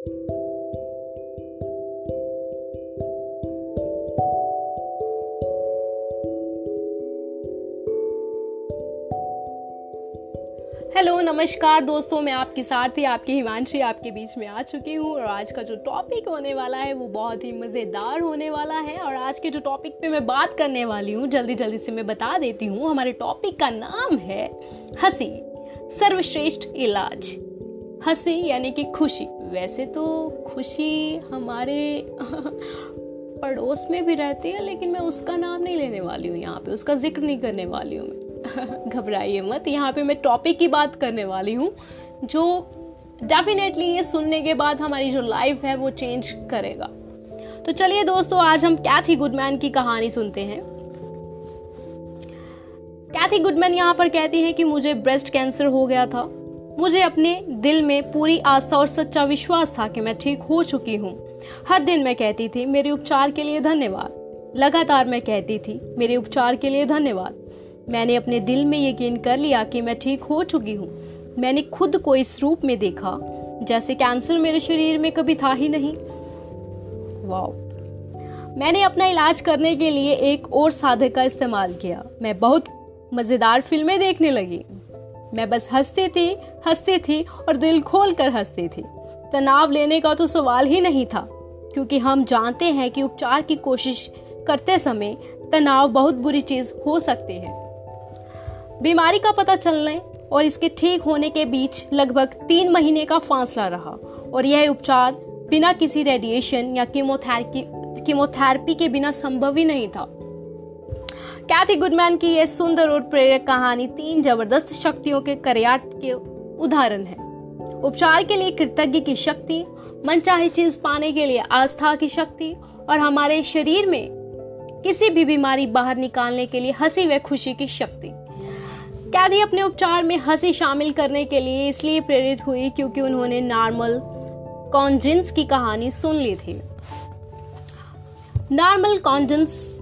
Hello नमस्कार दोस्तों, मैं आपके साथ ही, आपकी हिमांशी आपके बीच में आ चुकी हूँ और आज का जो टॉपिक होने वाला है, वो बहुत ही मज़ेदार होने वाला है और आज के जो टॉपिक पे मैं बात करने वाली हूँ, जल्दी जल्दी से मैं बता देती हूँ, हमारे टॉपिक का नाम है हँसी, सर्वश्रेष्ठ इलाज। हँसी यानी कि खुशी। वैसे तो खुशी हमारे पड़ोस में भी रहती है, लेकिन मैं उसका नाम नहीं लेने वाली हूँ यहाँ पे। उसका ज़िक्र नहीं करने वाली हूँ मैं। घबराइए मत। यहाँ पे मैं टॉपिक की बात करने वाली हूँ, जो डेफिनेटली ये सुनने के बाद हमारी जो लाइफ है वो चेंज करेगा। तो चलिए दोस्तों, आज हम कैथी गुडमैन की कहानी सुनते हैं। कैथी गुडमैन यहाँ पर कहती है कि मुझे ब्रेस्ट कैंसर हो गया था। मुझे अपने दिल में पूरी आस्था और सच्चा विश्वास था कि मैं ठीक हो चुकी हूँ। हर दिन मैं कहती थी, मेरे उपचार के लिए धन्यवाद। लगातार मैं कहती थी, मेरे उपचार के लिए धन्यवाद। मैंने अपने दिल में यकीन कर लिया कि मैं ठीक हो चुकी हूँ। मैंने खुद को इस रूप में देखा, जैसे कैंसर मेरे शरीर में कभी था ही नहीं। वाओ। मैंने अपना इलाज करने के लिए एक और साधक का इस्तेमाल किया। मैं बहुत मज़ेदार फ़िल्में देखने लगी। मैं बस हंसती थी हंसती थी और दिल खोल कर हंसती थी। तनाव लेने का तो सवाल ही नहीं था, क्योंकि हम जानते हैं कि उपचार की कोशिश करते समय तनाव बहुत बुरी चीज़ हो सकती है। बीमारी का पता चलने और इसके ठीक होने के बीच लगभग तीन महीने का फासला रहा और यह उपचार बिना किसी रेडिएशन या कीमोथेरेपी कीमोथेरेपी के बिना संभव ही नहीं था। कैथी गुडमैन की यह सुंदर और प्रेरक कहानी? तीन ज़बरदस्त शक्तियों के करयाट के उदाहरण है। उपचार के लिए कृतज्ञ की शक्ति, मनचाही चीज़ पाने के लिए आस्था की शक्ति और हमारे शरीर में किसी भी बीमारी बाहर निकालने के लिए हँसी व खुशी की शक्ति। कैदी अपने उपचार में हँसी शामिल करने के लिए इसलिए प्रेरित हुई क्योंकि उन्होंने नॉर्मल कॉन्जेंस की कहानी सुन ली थी। नॉर्मल कॉन्जेंस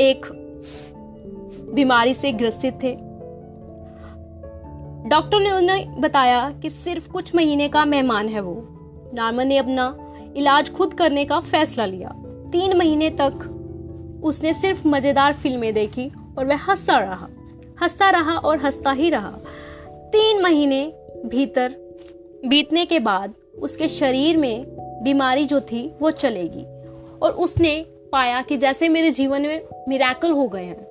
एक बीमारी से ग्रसित थे। डॉक्टर ने उन्हें बताया कि सिर्फ़ कुछ महीने का मेहमान है वो। नॉर्मल ने अपना इलाज खुद करने का फैसला लिया। तीन महीने तक उसने सिर्फ़ मज़ेदार फ़िल्में देखी और वह हंसता रहा। हंसता रहा और हंसता ही रहा। तीन महीने भीतर बीतने के बाद उसके शरीर में बीमारी जो थी वो चलेगी और उसने पाया कि जैसे मेरे जीवन में मिराकल हो गए हैं।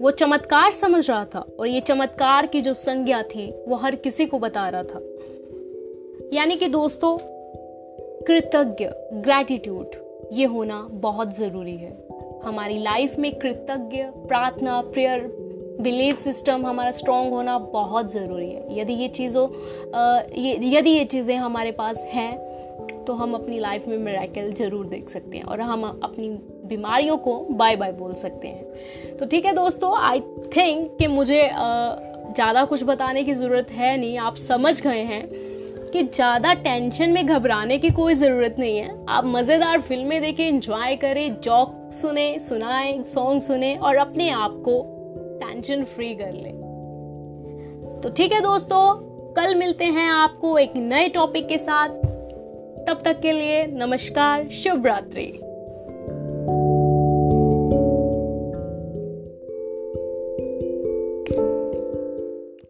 वो चमत्कार समझ रहा था और ये चमत्कार की जो संज्ञा थी, वो हर किसी को बता रहा था। यानी कि दोस्तों, कृतज्ञ ग्रैटिट्यूड ये होना बहुत ज़रूरी है। हमारी लाइफ में कृतज्ञ, प्रार्थना प्रेयर बिलीव सिस्टम हमारा स्ट्रॉन्ग होना बहुत ज़रूरी है। यदि ये चीज़ों यदि ये चीज़ें हमारे पास हैं तो हम अपनी लाइफ में मेरेकल ज़रूर देख सकते हैं और हम अपनी बीमारियों को बाय बाय बोल सकते हैं। तो ठीक है दोस्तों आई थिंक कि मुझे ज़्यादा कुछ बताने की ज़रूरत है नहीं। आप समझ गए हैं कि ज़्यादा टेंशन में घबराने की कोई ज़रूरत नहीं है। आप मज़ेदार फ़िल्में देखें इंजॉय करें जॉक सुने, सुनाएँ सॉन्ग सुने और अपने आप को टेंशन फ्री कर लें। तो ठीक है दोस्तों, कल मिलते हैं आपको एक नए टॉपिक के साथ। तब तक के लिए नमस्कार शुभ रात्रि